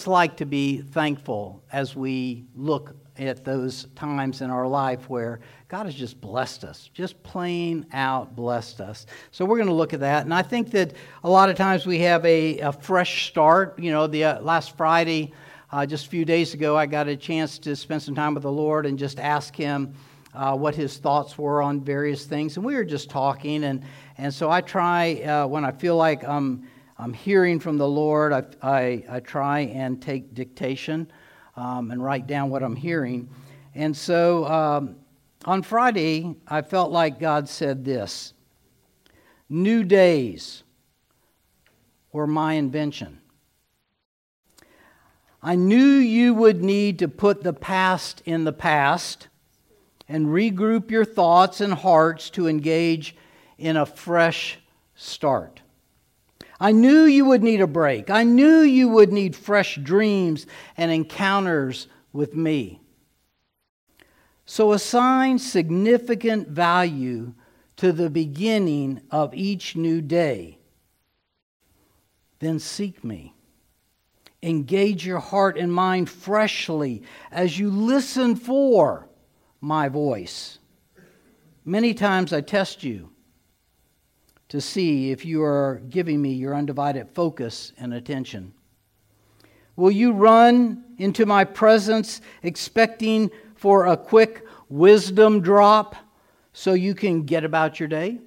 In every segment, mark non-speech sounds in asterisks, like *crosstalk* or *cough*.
it's like to be thankful as we look at those times in our life where God has just blessed us, just plain out blessed us. So we're going to look at that. And I think that a lot of times we have a, a fresh start. You know, the uh, last Friday, uh, just a few days ago, I got a chance to spend some time with the Lord and just ask Him uh, what His thoughts were on various things. And we were just talking. And, and so I try, uh, when I feel like I'm, I'm hearing from the Lord, I, I, I try and take dictation um, and write down what I'm hearing. And so um, on Friday, I felt like God said this New days were my invention. I knew you would need to put the past in the past and regroup your thoughts and hearts to engage in a fresh start. I knew you would need a break. I knew you would need fresh dreams and encounters with me. So assign significant value to the beginning of each new day. Then seek me. Engage your heart and mind freshly as you listen for my voice. Many times I test you to see if you are giving me your undivided focus and attention. Will you run into my presence expecting for a quick wisdom drop so you can get about your day?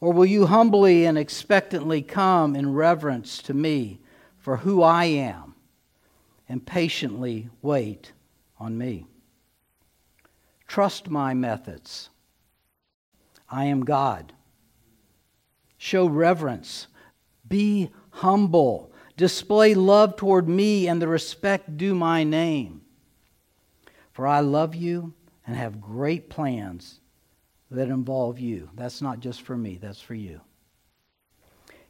Or will you humbly and expectantly come in reverence to me for who I am and patiently wait on me. Trust my methods. I am God. Show reverence. Be humble. Display love toward me and the respect due my name. For I love you and have great plans that involve you. That's not just for me, that's for you.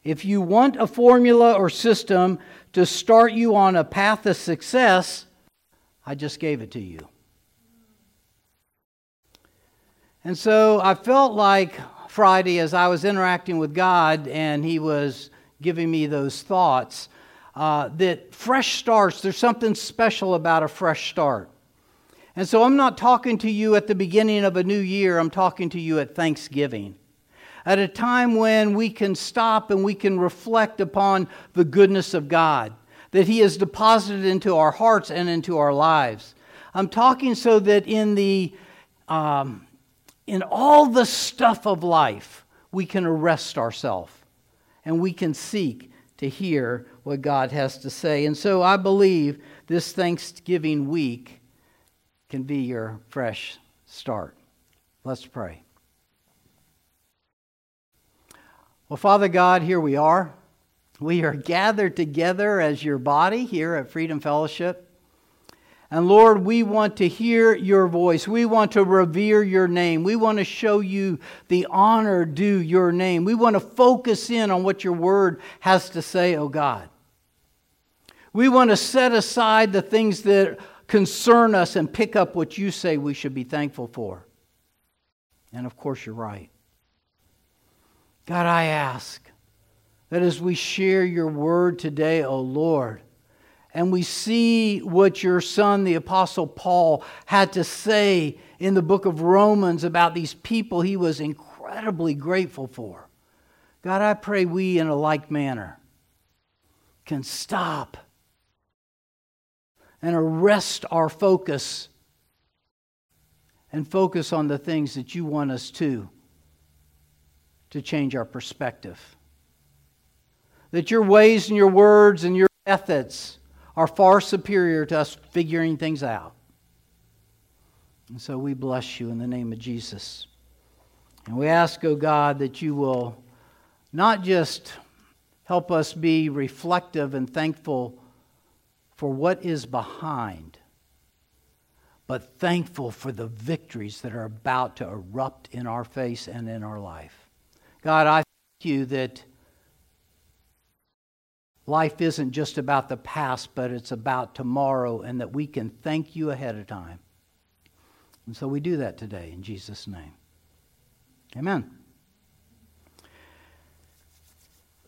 If you want a formula or system to start you on a path of success, I just gave it to you. And so I felt like Friday, as I was interacting with God and He was giving me those thoughts, uh, that fresh starts, there's something special about a fresh start. And so I'm not talking to you at the beginning of a new year, I'm talking to you at Thanksgiving at a time when we can stop and we can reflect upon the goodness of God that He has deposited into our hearts and into our lives. I'm talking so that in the um, in all the stuff of life, we can arrest ourselves and we can seek to hear what God has to say. And so I believe this Thanksgiving week can be your fresh start. Let's pray. Well, Father God, here we are. We are *laughs* gathered together as your body here at Freedom Fellowship. And Lord, we want to hear your voice. We want to revere your name. We want to show you the honor due your name. We want to focus in on what your word has to say, oh God. We want to set aside the things that concern us and pick up what you say we should be thankful for. And of course, you're right. God, I ask that as we share your word today, O oh Lord, and we see what your son, the Apostle Paul, had to say in the book of Romans about these people he was incredibly grateful for. God, I pray we, in a like manner, can stop and arrest our focus and focus on the things that you want us to to change our perspective. That your ways and your words and your methods are far superior to us figuring things out. And so we bless you in the name of Jesus. And we ask, O oh God, that you will not just help us be reflective and thankful for what is behind, but thankful for the victories that are about to erupt in our face and in our life. God, I thank you that life isn't just about the past, but it's about tomorrow, and that we can thank you ahead of time. And so we do that today in Jesus' name. Amen.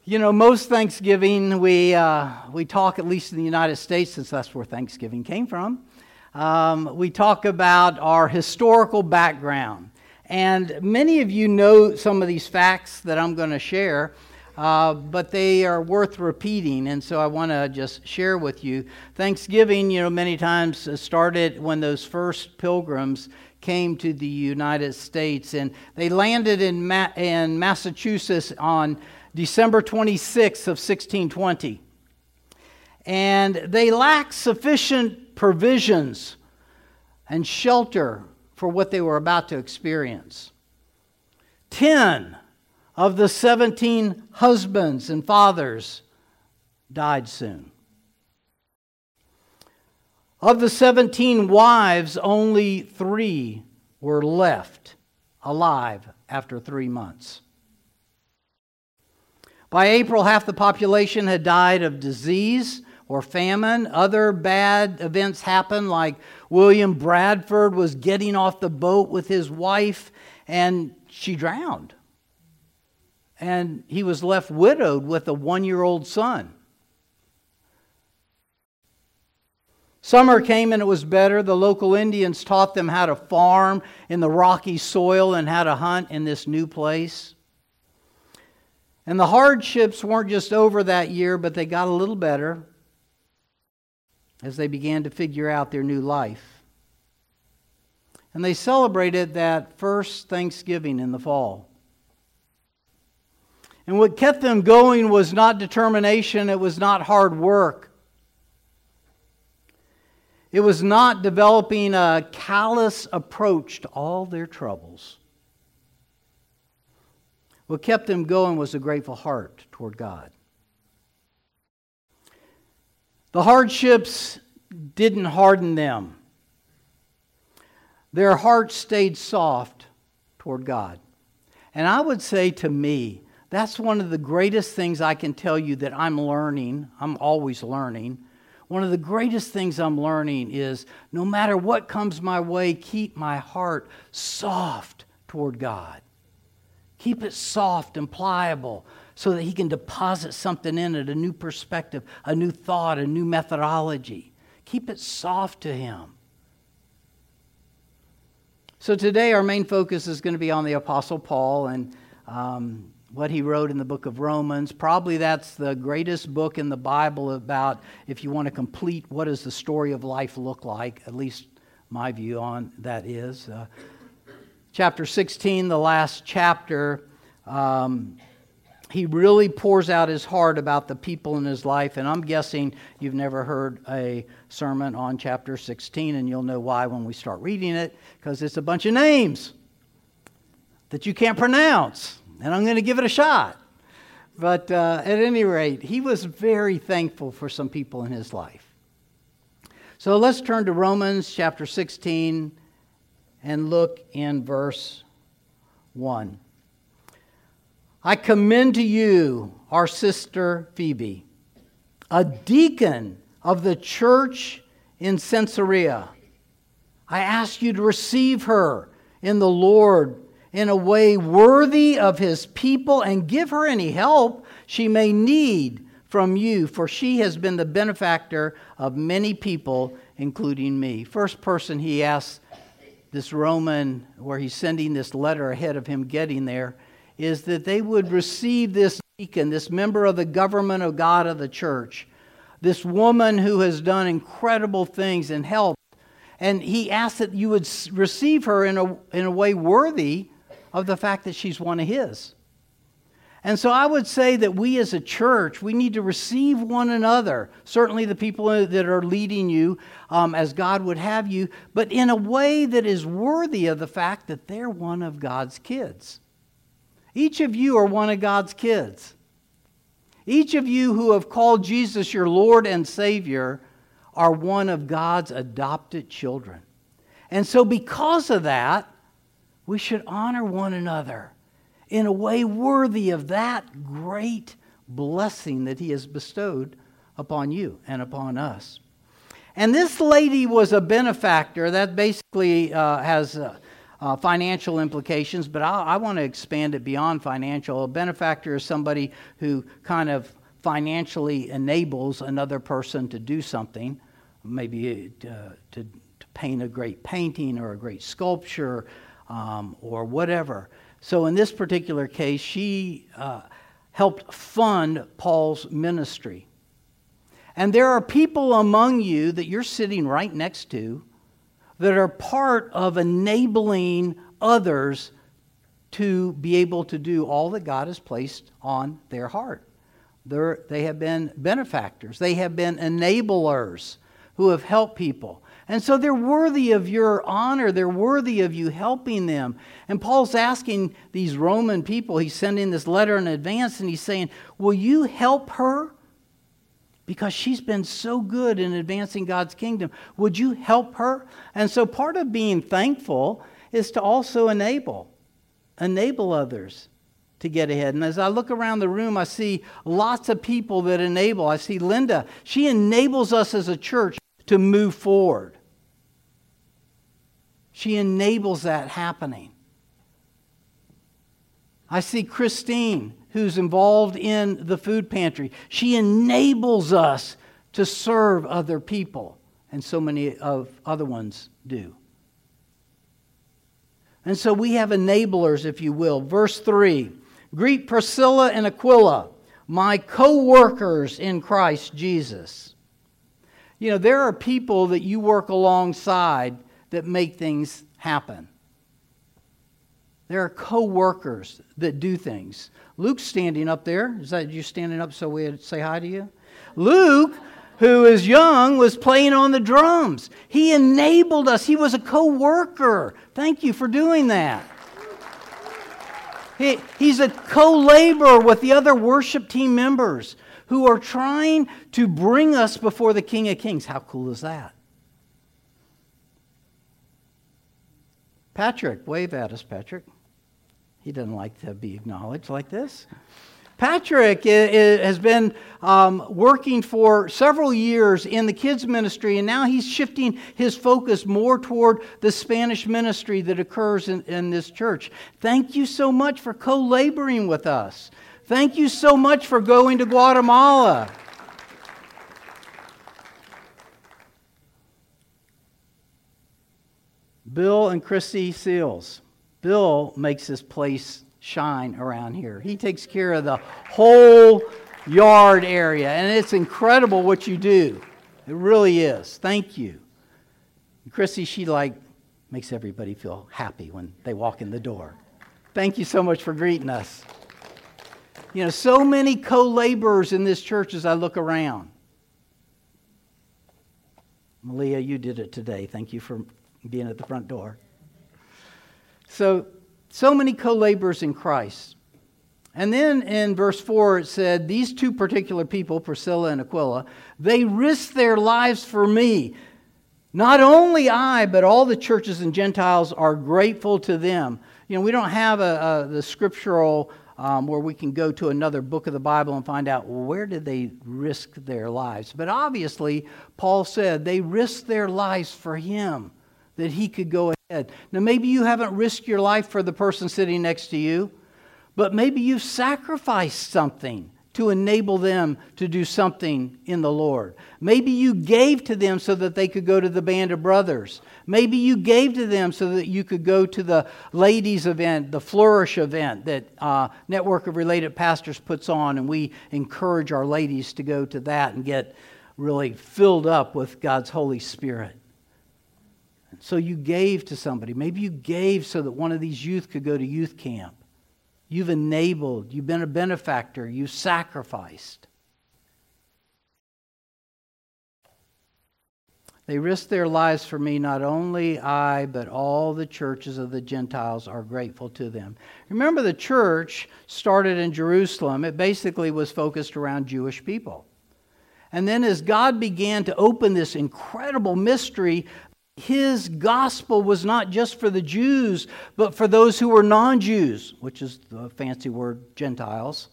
You know, most Thanksgiving, we, uh, we talk, at least in the United States, since that's where Thanksgiving came from, um, we talk about our historical background. And many of you know some of these facts that I'm going to share, uh, but they are worth repeating. And so I want to just share with you. Thanksgiving, you know, many times started when those first pilgrims came to the United States. And they landed in, Ma- in Massachusetts on December 26th of 1620. And they lacked sufficient provisions and shelter for what they were about to experience. Ten of the 17 husbands and fathers died soon. Of the 17 wives, only three were left alive after three months. By April, half the population had died of disease or famine. Other bad events happened, like William Bradford was getting off the boat with his wife and she drowned. And he was left widowed with a one year old son. Summer came and it was better. The local Indians taught them how to farm in the rocky soil and how to hunt in this new place. And the hardships weren't just over that year, but they got a little better as they began to figure out their new life. And they celebrated that first Thanksgiving in the fall. And what kept them going was not determination, it was not hard work. It was not developing a callous approach to all their troubles. What kept them going was a grateful heart toward God. The hardships didn't harden them, their hearts stayed soft toward God. And I would say to me, that's one of the greatest things I can tell you that I'm learning. I'm always learning. One of the greatest things I'm learning is no matter what comes my way, keep my heart soft toward God. Keep it soft and pliable so that he can deposit something in it a new perspective, a new thought, a new methodology. Keep it soft to him. So today, our main focus is going to be on the Apostle Paul and um, what he wrote in the book of Romans. Probably that's the greatest book in the Bible about if you want to complete what does the story of life look like, at least my view on that is. Uh, chapter 16, the last chapter, um, he really pours out his heart about the people in his life. And I'm guessing you've never heard a sermon on chapter 16, and you'll know why when we start reading it, because it's a bunch of names that you can't pronounce. And I'm going to give it a shot. But uh, at any rate, he was very thankful for some people in his life. So let's turn to Romans chapter 16 and look in verse 1. I commend to you our sister Phoebe, a deacon of the church in Cenchrea. I ask you to receive her in the Lord in a way worthy of his people and give her any help she may need from you, for she has been the benefactor of many people, including me. First person he asks this Roman, where he's sending this letter ahead of him getting there, is that they would receive this deacon, this member of the government of God of the church, this woman who has done incredible things and helped. And he asked that you would receive her in a, in a way worthy of the fact that she's one of his. And so I would say that we as a church, we need to receive one another, certainly the people that are leading you um, as God would have you, but in a way that is worthy of the fact that they're one of God's kids. Each of you are one of God's kids. Each of you who have called Jesus your Lord and Savior are one of God's adopted children. And so, because of that, we should honor one another in a way worthy of that great blessing that He has bestowed upon you and upon us. And this lady was a benefactor. That basically uh, has uh, uh, financial implications, but I, I want to expand it beyond financial. A benefactor is somebody who kind of financially enables another person to do something, maybe uh, to, to paint a great painting or a great sculpture um, or whatever. So in this particular case, she uh, helped fund Paul's ministry. And there are people among you that you're sitting right next to that are part of enabling others to be able to do all that God has placed on their heart. They're, they have been benefactors, they have been enablers who have helped people. And so they're worthy of your honor. They're worthy of you helping them. And Paul's asking these Roman people, he's sending this letter in advance, and he's saying, Will you help her? Because she's been so good in advancing God's kingdom. Would you help her? And so part of being thankful is to also enable, enable others to get ahead. And as I look around the room, I see lots of people that enable. I see Linda. She enables us as a church to move forward. She enables that happening. I see Christine, who's involved in the food pantry. She enables us to serve other people, and so many of other ones do. And so we have enablers, if you will. Verse 3 Greet Priscilla and Aquila, my co workers in Christ Jesus. You know, there are people that you work alongside that make things happen. There are co workers that do things. Luke's standing up there. Is that you standing up so we'd say hi to you? Luke, who is young, was playing on the drums. He enabled us, he was a co worker. Thank you for doing that. He, he's a co laborer with the other worship team members who are trying to bring us before the King of Kings. How cool is that? Patrick, wave at us, Patrick. He doesn't like to be acknowledged like this. Patrick has been um, working for several years in the kids' ministry, and now he's shifting his focus more toward the Spanish ministry that occurs in, in this church. Thank you so much for co laboring with us. Thank you so much for going to Guatemala. Bill and Christy Seals. Bill makes this place shine around here. He takes care of the whole yard area, and it's incredible what you do. It really is. Thank you. And Christy, she like makes everybody feel happy when they walk in the door. Thank you so much for greeting us. You know, so many co laborers in this church as I look around. Malia, you did it today. Thank you for being at the front door. So, so many co laborers in Christ. And then in verse 4, it said, These two particular people, Priscilla and Aquila, they risked their lives for me. Not only I, but all the churches and Gentiles are grateful to them. You know, we don't have a, a the scriptural um, where we can go to another book of the Bible and find out where did they risk their lives. But obviously, Paul said they risked their lives for him, that he could go ahead. Now, maybe you haven't risked your life for the person sitting next to you, but maybe you've sacrificed something to enable them to do something in the Lord. Maybe you gave to them so that they could go to the band of brothers. Maybe you gave to them so that you could go to the ladies' event, the Flourish event that uh, Network of Related Pastors puts on, and we encourage our ladies to go to that and get really filled up with God's Holy Spirit. So you gave to somebody. Maybe you gave so that one of these youth could go to youth camp. You've enabled, you've been a benefactor, you've sacrificed. They risked their lives for me. Not only I, but all the churches of the Gentiles are grateful to them. Remember, the church started in Jerusalem. It basically was focused around Jewish people. And then, as God began to open this incredible mystery his gospel was not just for the Jews, but for those who were non Jews, which is the fancy word Gentiles.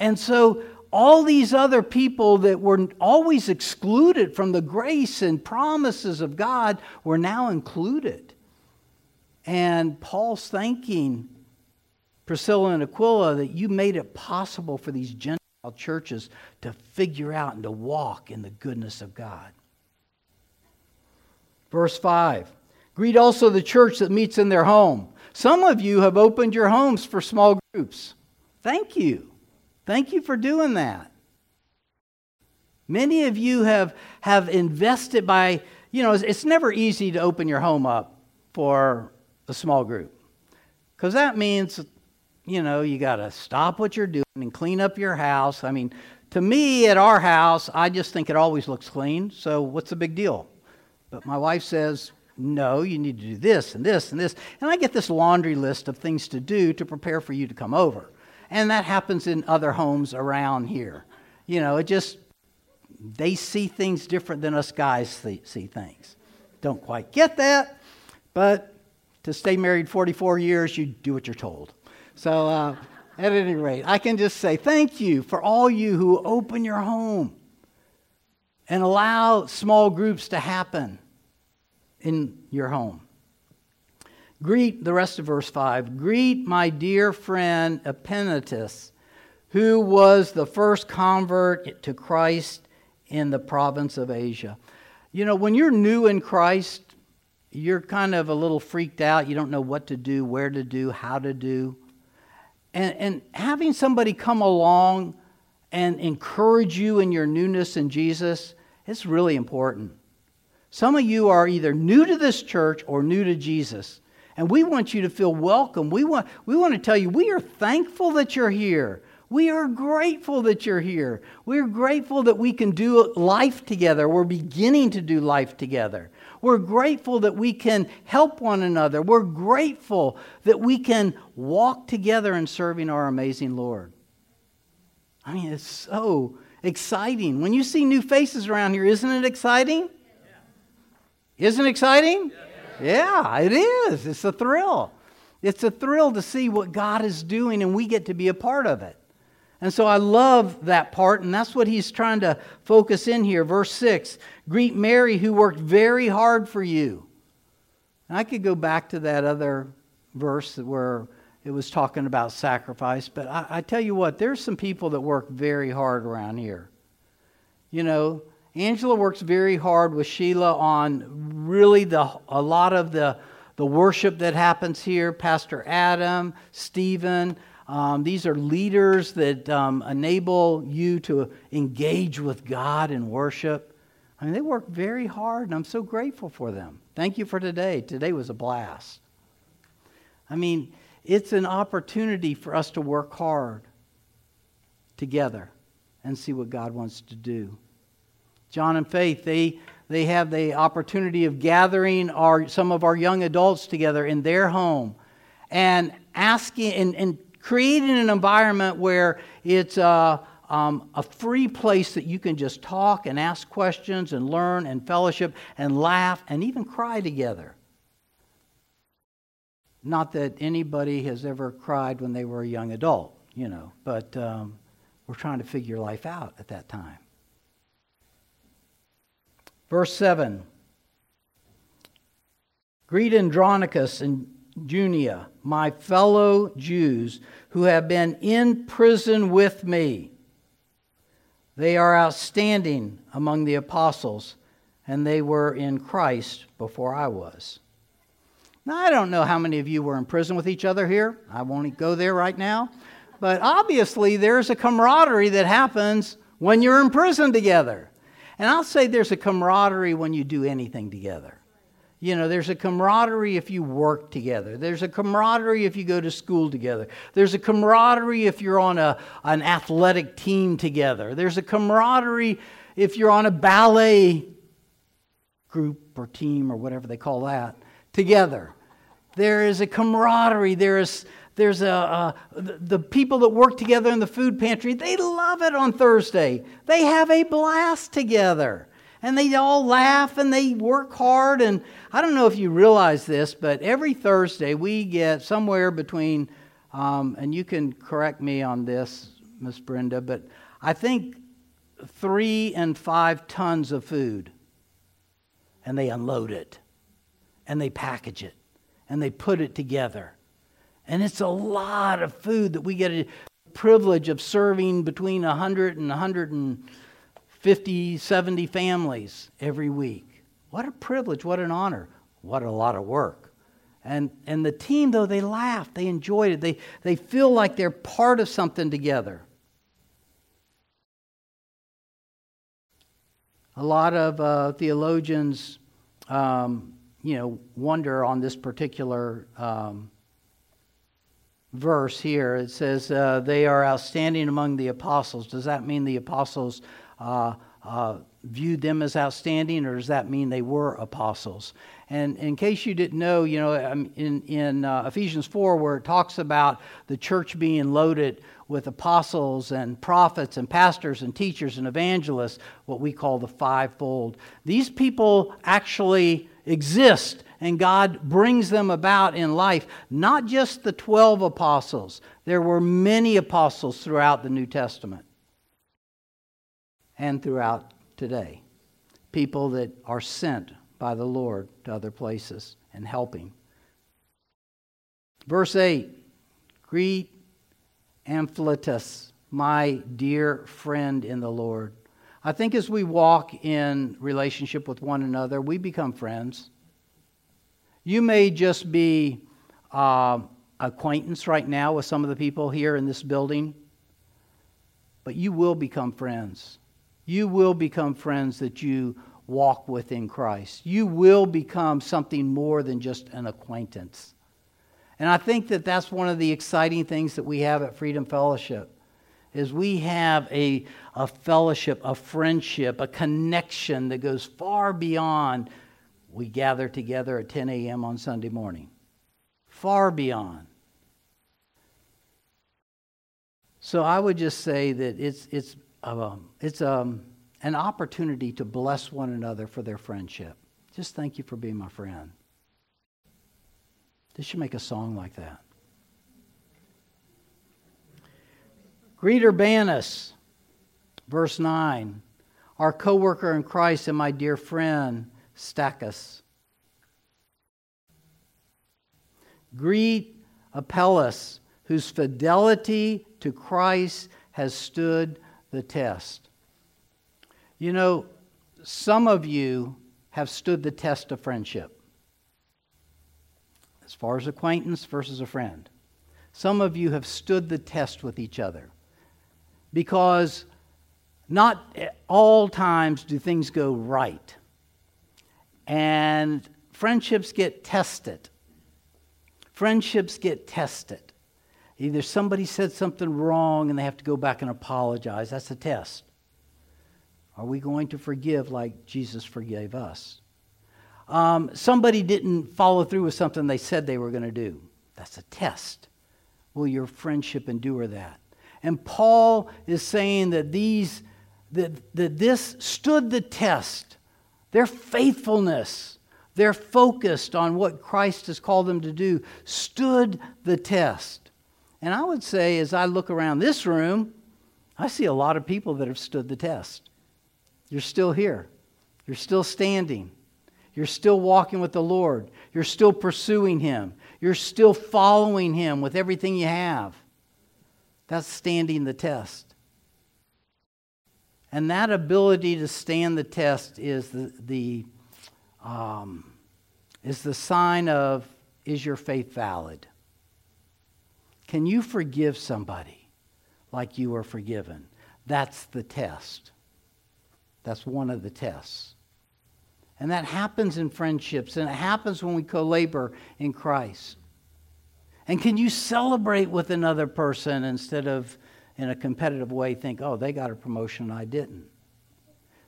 And so all these other people that were always excluded from the grace and promises of God were now included. And Paul's thanking Priscilla and Aquila that you made it possible for these Gentile churches to figure out and to walk in the goodness of God. Verse 5 Greet also the church that meets in their home. Some of you have opened your homes for small groups. Thank you. Thank you for doing that. Many of you have, have invested by, you know, it's, it's never easy to open your home up for a small group. Because that means, you know, you got to stop what you're doing and clean up your house. I mean, to me, at our house, I just think it always looks clean. So what's the big deal? But my wife says, no, you need to do this and this and this. And I get this laundry list of things to do to prepare for you to come over. And that happens in other homes around here. You know, it just, they see things different than us guys see, see things. Don't quite get that, but to stay married 44 years, you do what you're told. So, uh, at any rate, I can just say thank you for all you who open your home and allow small groups to happen in your home. Greet the rest of verse 5. Greet my dear friend Epaenetus, who was the first convert to Christ in the province of Asia. You know, when you're new in Christ, you're kind of a little freaked out. You don't know what to do, where to do, how to do. And, and having somebody come along and encourage you in your newness in Jesus is really important. Some of you are either new to this church or new to Jesus. And we want you to feel welcome. We want, we want to tell you we are thankful that you're here. We are grateful that you're here. We're grateful that we can do life together. We're beginning to do life together. We're grateful that we can help one another. We're grateful that we can walk together in serving our amazing Lord. I mean, it's so exciting. When you see new faces around here, isn't it exciting? Isn't it exciting? Yeah, it is. It's a thrill. It's a thrill to see what God is doing, and we get to be a part of it. And so I love that part, and that's what he's trying to focus in here. Verse 6 Greet Mary, who worked very hard for you. And I could go back to that other verse where it was talking about sacrifice, but I, I tell you what, there's some people that work very hard around here. You know, Angela works very hard with Sheila on really the, a lot of the, the worship that happens here. Pastor Adam, Stephen, um, these are leaders that um, enable you to engage with God in worship. I mean, they work very hard, and I'm so grateful for them. Thank you for today. Today was a blast. I mean, it's an opportunity for us to work hard together and see what God wants to do. John and Faith, they, they have the opportunity of gathering our, some of our young adults together in their home and asking and, and creating an environment where it's a, um, a free place that you can just talk and ask questions and learn and fellowship and laugh and even cry together. Not that anybody has ever cried when they were a young adult, you know, but um, we're trying to figure life out at that time. Verse 7 Greet Andronicus and Junia, my fellow Jews who have been in prison with me. They are outstanding among the apostles, and they were in Christ before I was. Now, I don't know how many of you were in prison with each other here. I won't go there right now. But obviously, there's a camaraderie that happens when you're in prison together. And I'll say there's a camaraderie when you do anything together. You know, there's a camaraderie if you work together. There's a camaraderie if you go to school together. There's a camaraderie if you're on a, an athletic team together. There's a camaraderie if you're on a ballet group or team or whatever they call that together. There is a camaraderie. There is there's a, a, the people that work together in the food pantry, they love it on Thursday. They have a blast together. And they all laugh and they work hard. And I don't know if you realize this, but every Thursday we get somewhere between, um, and you can correct me on this, Miss Brenda, but I think three and five tons of food. And they unload it and they package it and they put it together. And it's a lot of food that we get a privilege of serving between 100 and 150, 70 families every week. What a privilege, what an honor, what a lot of work. And, and the team, though, they laughed, they enjoyed it, they, they feel like they're part of something together. A lot of uh, theologians, um, you know, wonder on this particular um, verse here. It says, uh, They are outstanding among the apostles. Does that mean the apostles uh, uh, viewed them as outstanding, or does that mean they were apostles? And in case you didn't know, you know, um, in, in uh, Ephesians 4, where it talks about the church being loaded with apostles and prophets and pastors and teachers and evangelists, what we call the fivefold, these people actually exist and God brings them about in life. Not just the 12 apostles, there were many apostles throughout the New Testament and throughout today. People that are sent by the Lord to other places and helping. Verse 8 Greet Ampliatus, my dear friend in the Lord. I think as we walk in relationship with one another, we become friends. You may just be uh, acquaintance right now with some of the people here in this building, but you will become friends. You will become friends that you walk with in Christ. You will become something more than just an acquaintance. And I think that that's one of the exciting things that we have at Freedom Fellowship is we have a, a fellowship, a friendship, a connection that goes far beyond we gather together at 10 a.m. on Sunday morning. Far beyond. So I would just say that it's, it's, um, it's um, an opportunity to bless one another for their friendship. Just thank you for being my friend. They should make a song like that. Greet Urbanus, verse 9, our co worker in Christ and my dear friend Stachys. Greet Apelles, whose fidelity to Christ has stood the test. You know, some of you have stood the test of friendship, as far as acquaintance versus a friend. Some of you have stood the test with each other because not at all times do things go right and friendships get tested. Friendships get tested. Either somebody said something wrong and they have to go back and apologize. That's a test. Are we going to forgive like Jesus forgave us? Um, somebody didn't follow through with something they said they were going to do. That's a test. Will your friendship endure that? And Paul is saying that these that, that this stood the test their faithfulness, their focused on what Christ has called them to do, stood the test. And I would say, as I look around this room, I see a lot of people that have stood the test. You're still here, you're still standing, you're still walking with the Lord, you're still pursuing Him, you're still following Him with everything you have. That's standing the test. And that ability to stand the test is the, the, um, is the sign of is your faith valid? Can you forgive somebody like you were forgiven? That's the test. That's one of the tests. And that happens in friendships, and it happens when we co labor in Christ. And can you celebrate with another person instead of in a competitive way think, oh, they got a promotion, and I didn't.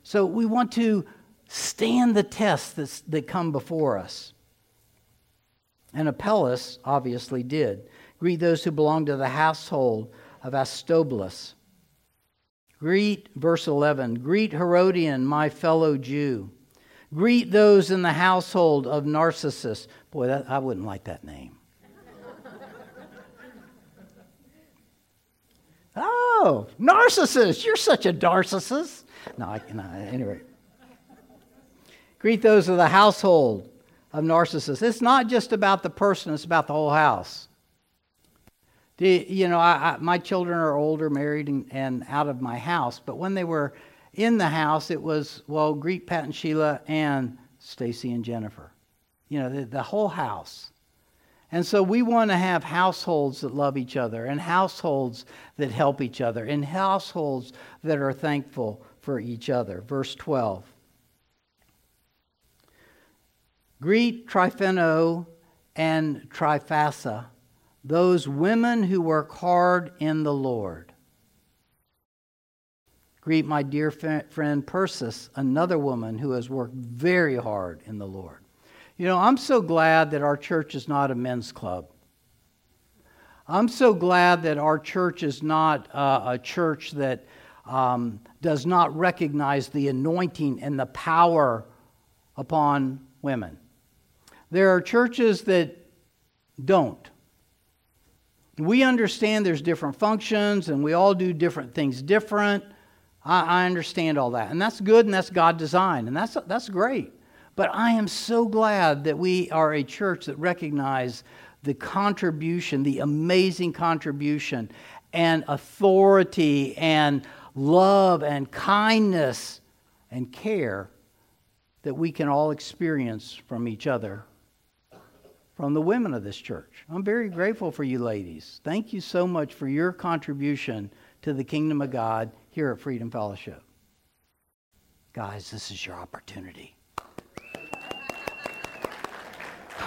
So we want to stand the tests that come before us. And Apelles obviously did. Greet those who belong to the household of Aristobulus. Greet, verse 11, greet Herodion, my fellow Jew. Greet those in the household of Narcissus. Boy, that, I wouldn't like that name. Oh, narcissist. You're such a narcissist. No, I cannot. Anyway. Greet those of the household of narcissists. It's not just about the person, it's about the whole house. you know, I, I, my children are older, married, and, and out of my house, but when they were in the house, it was, well, greet Pat and Sheila and Stacy and Jennifer. You know, the, the whole house. And so we want to have households that love each other, and households that help each other, and households that are thankful for each other. Verse 12. Greet Tryphena and Tryphosa, those women who work hard in the Lord. Greet my dear friend Persis, another woman who has worked very hard in the Lord. You know, I'm so glad that our church is not a men's club. I'm so glad that our church is not uh, a church that um, does not recognize the anointing and the power upon women. There are churches that don't. We understand there's different functions and we all do different things different. I, I understand all that. And that's good and that's God designed. And that's, that's great. But I am so glad that we are a church that recognize the contribution, the amazing contribution and authority and love and kindness and care that we can all experience from each other, from the women of this church. I'm very grateful for you ladies. Thank you so much for your contribution to the kingdom of God here at Freedom Fellowship. Guys, this is your opportunity.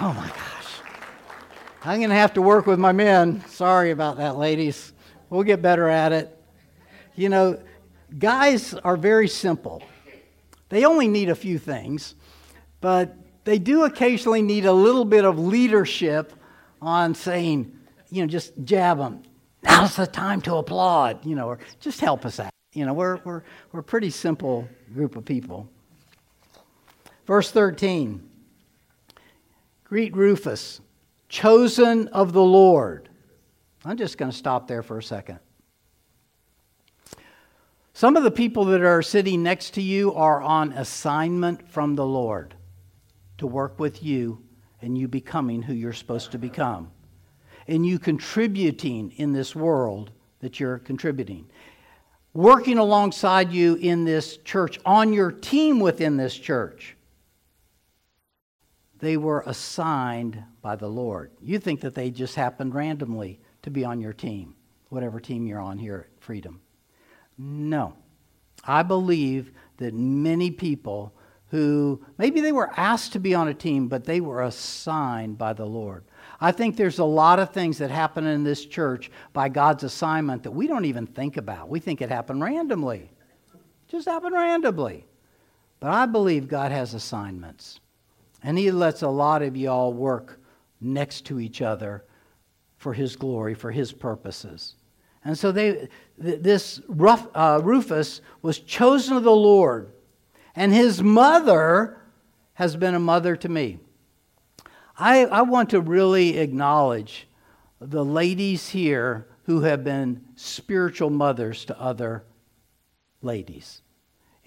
Oh my gosh. I'm going to have to work with my men. Sorry about that, ladies. We'll get better at it. You know, guys are very simple. They only need a few things, but they do occasionally need a little bit of leadership on saying, you know, just jab them. Now's the time to applaud, you know, or just help us out. You know, we're, we're, we're a pretty simple group of people. Verse 13 Greet Rufus, chosen of the Lord. I'm just going to stop there for a second. Some of the people that are sitting next to you are on assignment from the Lord to work with you and you becoming who you're supposed to become. And you contributing in this world that you're contributing. Working alongside you in this church, on your team within this church they were assigned by the Lord. You think that they just happened randomly to be on your team, whatever team you're on here at Freedom. No. I believe that many people who maybe they were asked to be on a team, but they were assigned by the Lord. I think there's a lot of things that happen in this church by God's assignment that we don't even think about. We think it happened randomly. Just happened randomly. But I believe God has assignments. And he lets a lot of y'all work next to each other for his glory, for his purposes. And so they, this uh, Rufus was chosen of the Lord, and his mother has been a mother to me. I, I want to really acknowledge the ladies here who have been spiritual mothers to other ladies.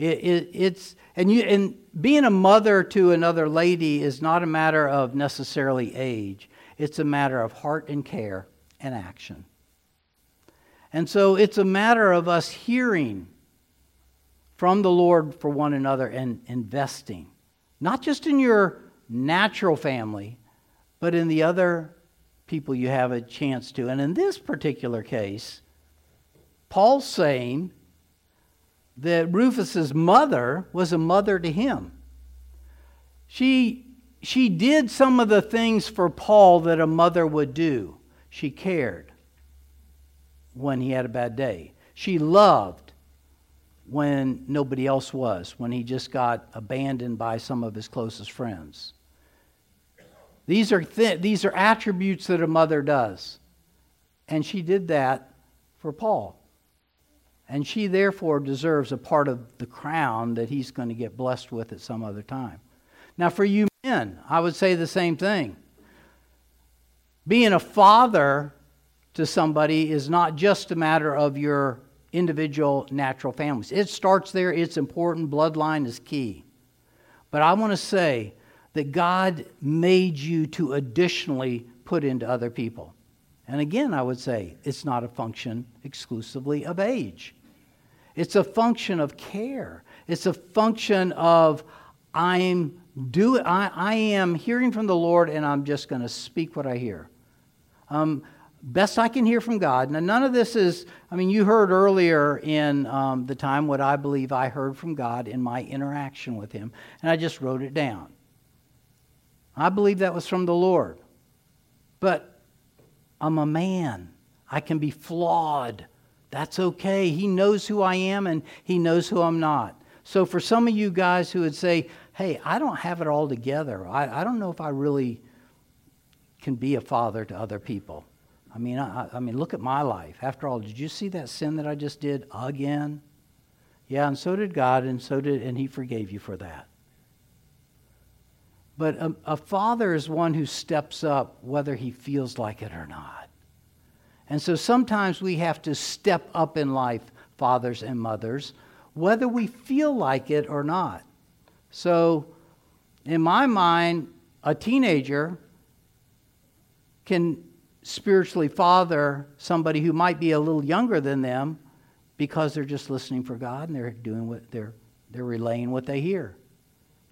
It, it, it's, and, you, and being a mother to another lady is not a matter of necessarily age, it's a matter of heart and care and action. And so it's a matter of us hearing from the Lord for one another and investing, not just in your natural family, but in the other people you have a chance to. And in this particular case, Paul's saying that Rufus's mother was a mother to him. She, she did some of the things for Paul that a mother would do. She cared when he had a bad day. She loved when nobody else was, when he just got abandoned by some of his closest friends. These are, th- these are attributes that a mother does. And she did that for Paul. And she therefore deserves a part of the crown that he's going to get blessed with at some other time. Now, for you men, I would say the same thing. Being a father to somebody is not just a matter of your individual natural families. It starts there, it's important, bloodline is key. But I want to say that God made you to additionally put into other people. And again, I would say it's not a function exclusively of age. It's a function of care. It's a function of I'm doing I, I am hearing from the Lord and I'm just going to speak what I hear. Um, best I can hear from God. Now, none of this is, I mean, you heard earlier in um, the time what I believe I heard from God in my interaction with Him, and I just wrote it down. I believe that was from the Lord. But I'm a man, I can be flawed. That's okay. He knows who I am and He knows who I'm not. So, for some of you guys who would say, hey, I don't have it all together, I, I don't know if I really can be a father to other people. I mean, I, I mean, look at my life. After all, did you see that sin that I just did again? Yeah, and so did God, and so did, and He forgave you for that. But a, a, father is one who steps up whether he feels like it or not. And so sometimes we have to step up in life, fathers and mothers, whether we feel like it or not. So, in my mind, a teenager can spiritually father somebody who might be a little younger than them because they're just listening for God and they're doing what they're they're relaying what they hear.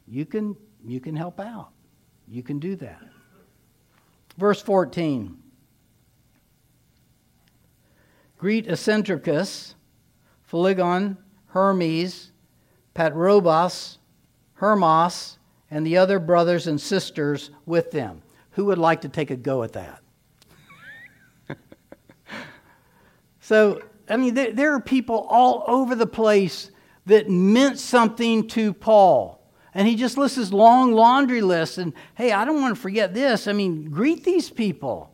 You can you can help out. You can do that. Verse 14. Greet Asyncritus, Phlegon, Hermes, Patrobas, Hermas, and the other brothers and sisters with them. Who would like to take a go at that? *laughs* so, I mean, there, there are people all over the place that meant something to Paul. And he just lists his long laundry list. And hey, I don't want to forget this. I mean, greet these people.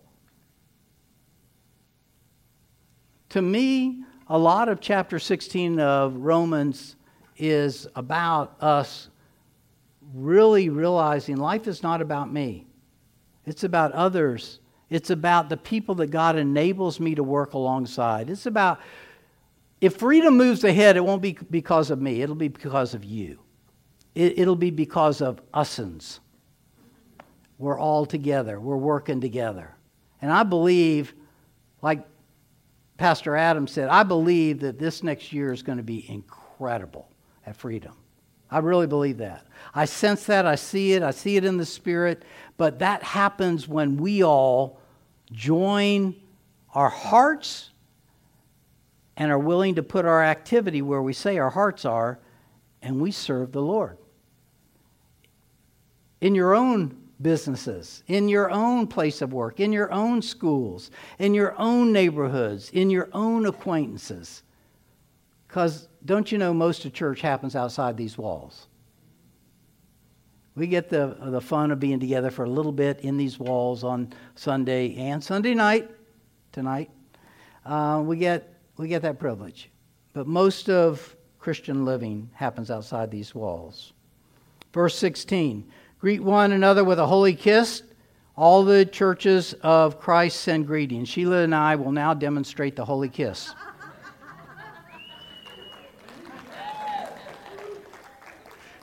To me, a lot of chapter 16 of Romans is about us really realizing life is not about me, it's about others. It's about the people that God enables me to work alongside. It's about if freedom moves ahead, it won't be because of me, it'll be because of you. It, will be because of usins. We're all together, we're working together. And I believe, like Pastor Adam said, I believe that this next year is going to be incredible at Freedom. I really believe that. I sense that, I see it, I see it in the spirit, but that happens when we all join our hearts and are willing to put our activity where we say our hearts are, and we serve the Lord in your own businesses, in your own place of work, in your own schools, in your own neighborhoods, in your own acquaintances. Because don't you know most of church happens outside these walls? We get the, the fun of being together for a little bit in these walls on Sunday and Sunday night, tonight. Uh, we, get, we get that privilege. But most of Christian living happens outside these walls. Verse 16 Greet one another with a holy kiss. All the churches of Christ send greetings. Sheila and I will now demonstrate the holy kiss.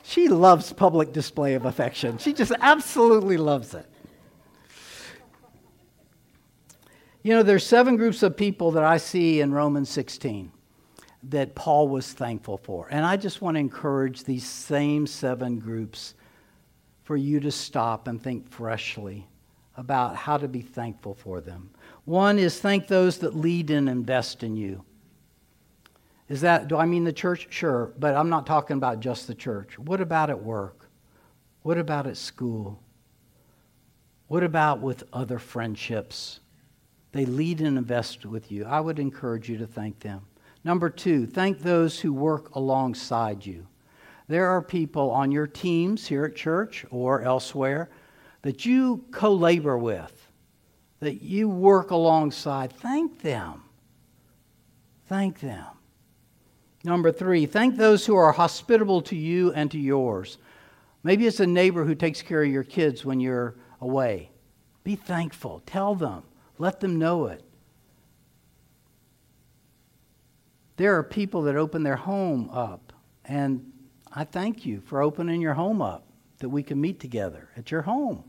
she loves public display of affection. She just absolutely loves it. You know, there's seven groups of people that I see in Romans 16 that Paul was thankful for. And I just want to encourage these same seven groups for you to stop and think freshly about how to be thankful for them. One is thank those that lead and invest in you. Is that, do I mean the church? Sure, but I'm not talking about just the church. What about at work? What about at school? What about with other friendships? They lead and invest with you. I would encourage you to thank them. Number two, thank those who work alongside you. There are people on your teams here at church or elsewhere that you co labor with, that you work alongside. Thank them. Thank them. Number three, thank those who are hospitable to you and to yours. Maybe it's a neighbor who takes care of your kids when you're away. Be thankful. Tell them. Let them know it. There are people that open their home up and I thank you for opening your home up. that we can meet together at your home.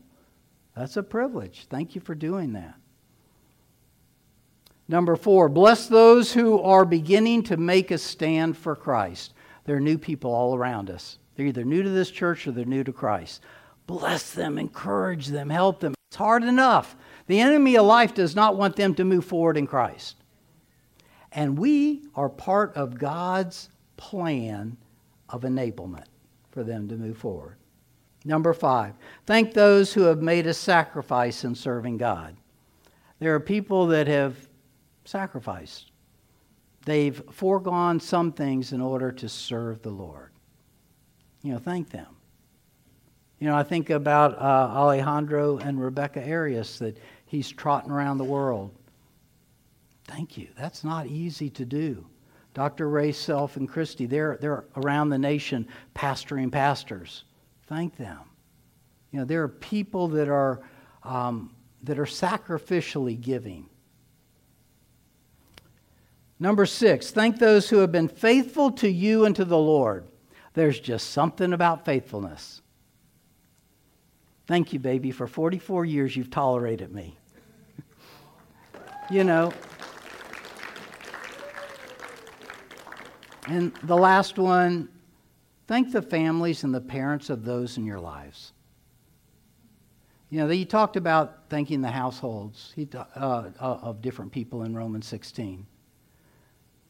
That's a privilege. Thank you for doing that. Number four, bless those who are beginning to make a stand for Christ. There are new people all around us. They're either new to this church or they're new to Christ. Bless them, encourage them, help them. It's hard enough. The enemy of life does not want them to move forward in Christ. And we are part of God's plan of enablement for them to move forward. Number five, thank those who have made a sacrifice in serving God. There are people that have sacrificed, they've foregone some things in order to serve the Lord. You know, thank them. You know, I think about uh, Alejandro and Rebecca Arias that he's trotting around the world. Thank you. That's not easy to do. Dr. Ray Self and Christy, they're, they're around the nation pastoring pastors. Thank them. You know, there are people that are, um, that are sacrificially giving. Number six, thank those who have been faithful to you and to the Lord. There's just something about faithfulness. Thank you, baby. For 44 years, you've tolerated me. *laughs* you know. And the last one thank the families and the parents of those in your lives. You know, he talked about thanking the households he, uh, uh, of different people in Romans 16.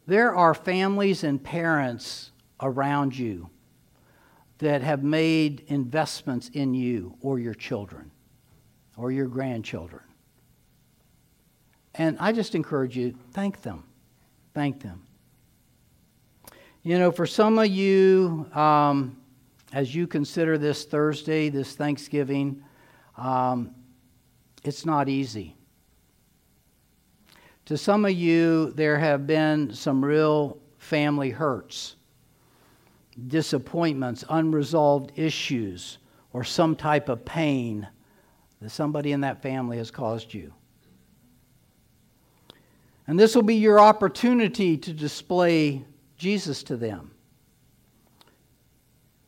There are families and parents around you that have made investments in you or your children or your grandchildren. And I just encourage you, thank them. Thank them. You know, for some of you, um, as you consider this Thursday, this Thanksgiving, um, it's not easy. To some of you, there have been some real family hurts disappointments, unresolved issues, or some type of pain that somebody in that family has caused you. And this will be your opportunity to display Jesus to them.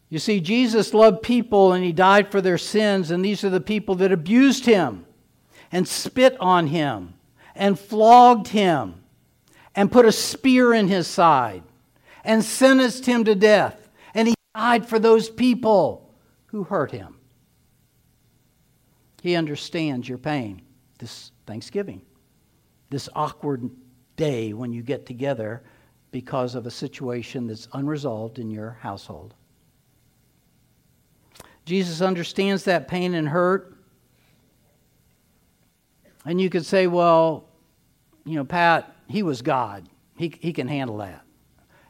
You see, Jesus loved people and he died for their sins, and these are the people that abused him and spit on him and flogged him and put a spear in his side and sentenced him to death. And he died for those people who hurt him. He understands your pain this Thanksgiving, this awkward day when you get together because of a situation that's unresolved in your household. Jesus understands that pain and hurt. And you could say, well, you know, Pat, he was God. He, he can handle that.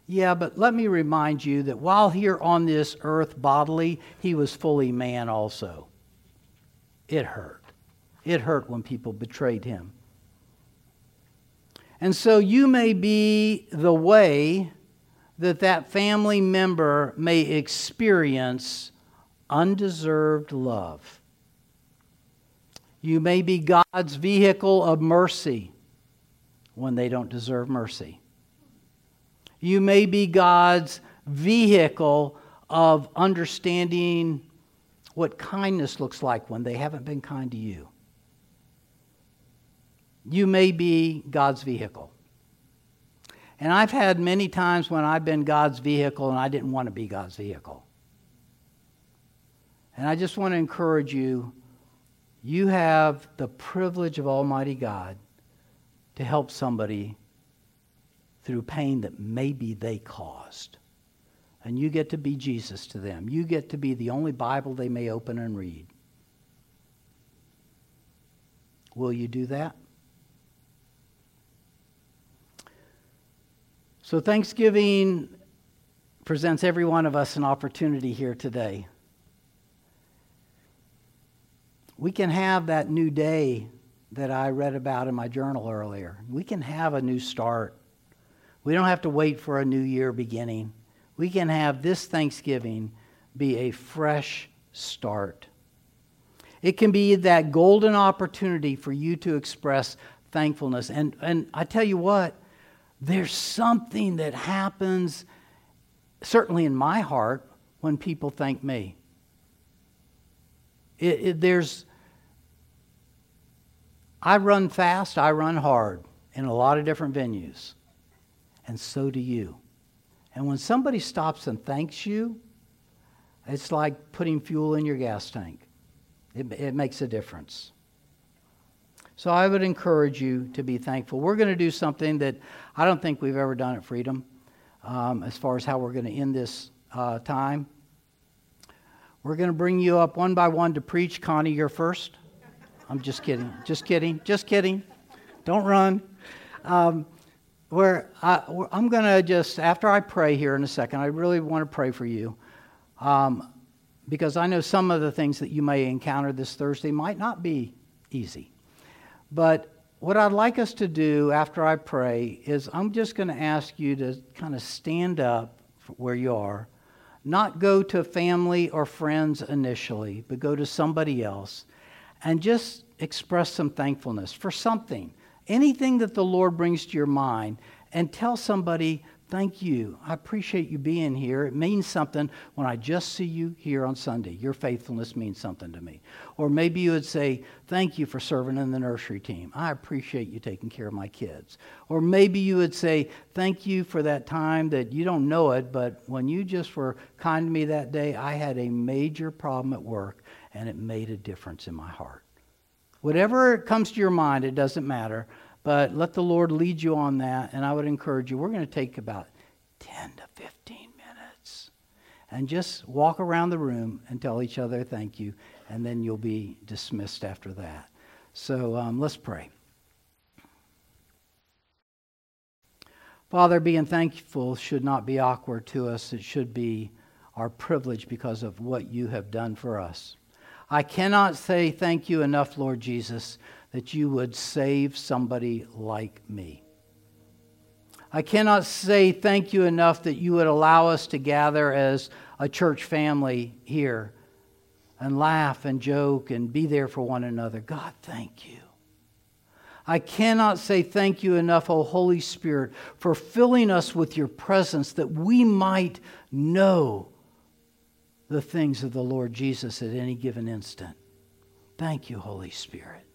Yeah, but let me remind you that while here on this earth bodily, he was fully man also. It hurt. It hurt when people betrayed him. And so you may be the way that that family member may experience undeserved love. You may be God's vehicle of mercy when they don't deserve mercy. You may be God's vehicle of understanding what kindness looks like when they haven't been kind to you. You may be God's vehicle. And I've had many times when I've been God's vehicle and I didn't want to be God's vehicle. And I just want to encourage you you have the privilege of Almighty God to help somebody through pain that maybe they caused. And you get to be Jesus to them. You get to be the only Bible they may open and read. Will you do that? So, Thanksgiving presents every one of us an opportunity here today. We can have that new day that I read about in my journal earlier. We can have a new start. We don't have to wait for a new year beginning. We can have this Thanksgiving be a fresh start. It can be that golden opportunity for you to express thankfulness. And, and I tell you what, there's something that happens, certainly in my heart, when people thank me. It, it, there's, I run fast, I run hard in a lot of different venues, and so do you. And when somebody stops and thanks you, it's like putting fuel in your gas tank. It, it makes a difference. So I would encourage you to be thankful. We're going to do something that I don't think we've ever done at Freedom um, as far as how we're going to end this uh, time. We're going to bring you up one by one to preach. Connie, you're first. I'm just kidding. Just kidding. Just kidding. Don't run. Um, where I, am going to just, after I pray here in a second, I really want to pray for you. Um, because I know some of the things that you may encounter this Thursday might not be easy. But what I'd like us to do after I pray is I'm just going to ask you to kind of stand up where you are, not go to family or friends initially, but go to somebody else and just express some thankfulness for something, anything that the Lord brings to your mind, and tell somebody, Thank you. I appreciate you being here. It means something when I just see you here on Sunday. Your faithfulness means something to me. Or maybe you would say, Thank you for serving in the nursery team. I appreciate you taking care of my kids. Or maybe you would say, Thank you for that time that you don't know it, but when you just were kind to me that day, I had a major problem at work and it made a difference in my heart. Whatever comes to your mind, it doesn't matter. But let the Lord lead you on that. And I would encourage you, we're going to take about 10 to 15 minutes and just walk around the room and tell each other thank you. And then you'll be dismissed after that. So um, let's pray. Father, being thankful should not be awkward to us. It should be our privilege because of what you have done for us. I cannot say thank you enough, Lord Jesus, that you would save somebody like me. I cannot say thank you enough that you would allow us to gather as a church family here and laugh and joke and be there for one another. God, thank you. I cannot say thank you enough, O Holy Spirit, for filling us with your presence that we might know the things of the Lord Jesus at any given instant. Thank you, Holy Spirit.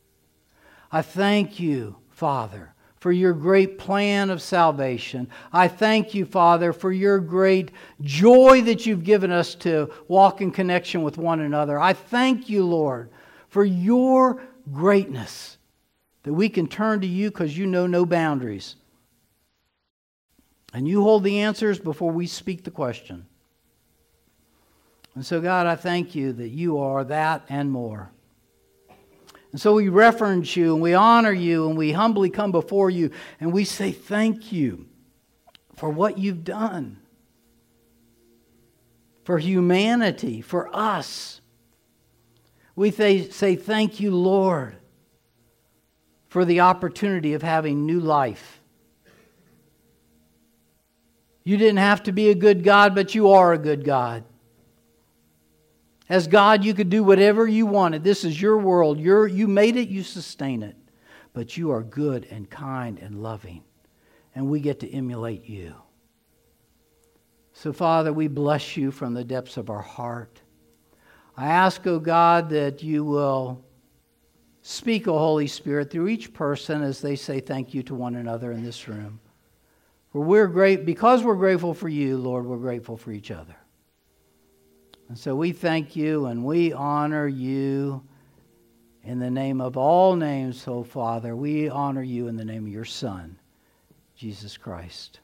I thank you, Father, for your great plan of salvation. I thank you, Father, for your great joy that you've given us to walk in connection with one another. I thank you, Lord, for your greatness that we can turn to you because you know no boundaries. And you hold the answers before we speak the question. And so, God, I thank you that you are that and more. And so we reference you and we honor you and we humbly come before you and we say thank you for what you've done for humanity, for us. We say thank you, Lord, for the opportunity of having new life. You didn't have to be a good God, but you are a good God. As God, you could do whatever you wanted. This is your world. You're, you made it, you sustain it. But you are good and kind and loving. And we get to emulate you. So, Father, we bless you from the depths of our heart. I ask, O oh God, that you will speak, O oh Holy Spirit, through each person as they say thank you to one another in this room. For we're great, because we're grateful for you, Lord, we're grateful for each other. And so we thank you and we honor you in the name of all names, oh Father. We honor you in the name of your Son, Jesus Christ.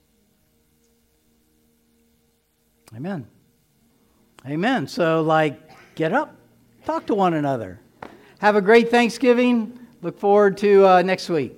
Amen. Amen. So, like, get up, talk to one another. Have a great Thanksgiving. Look forward to uh, next week.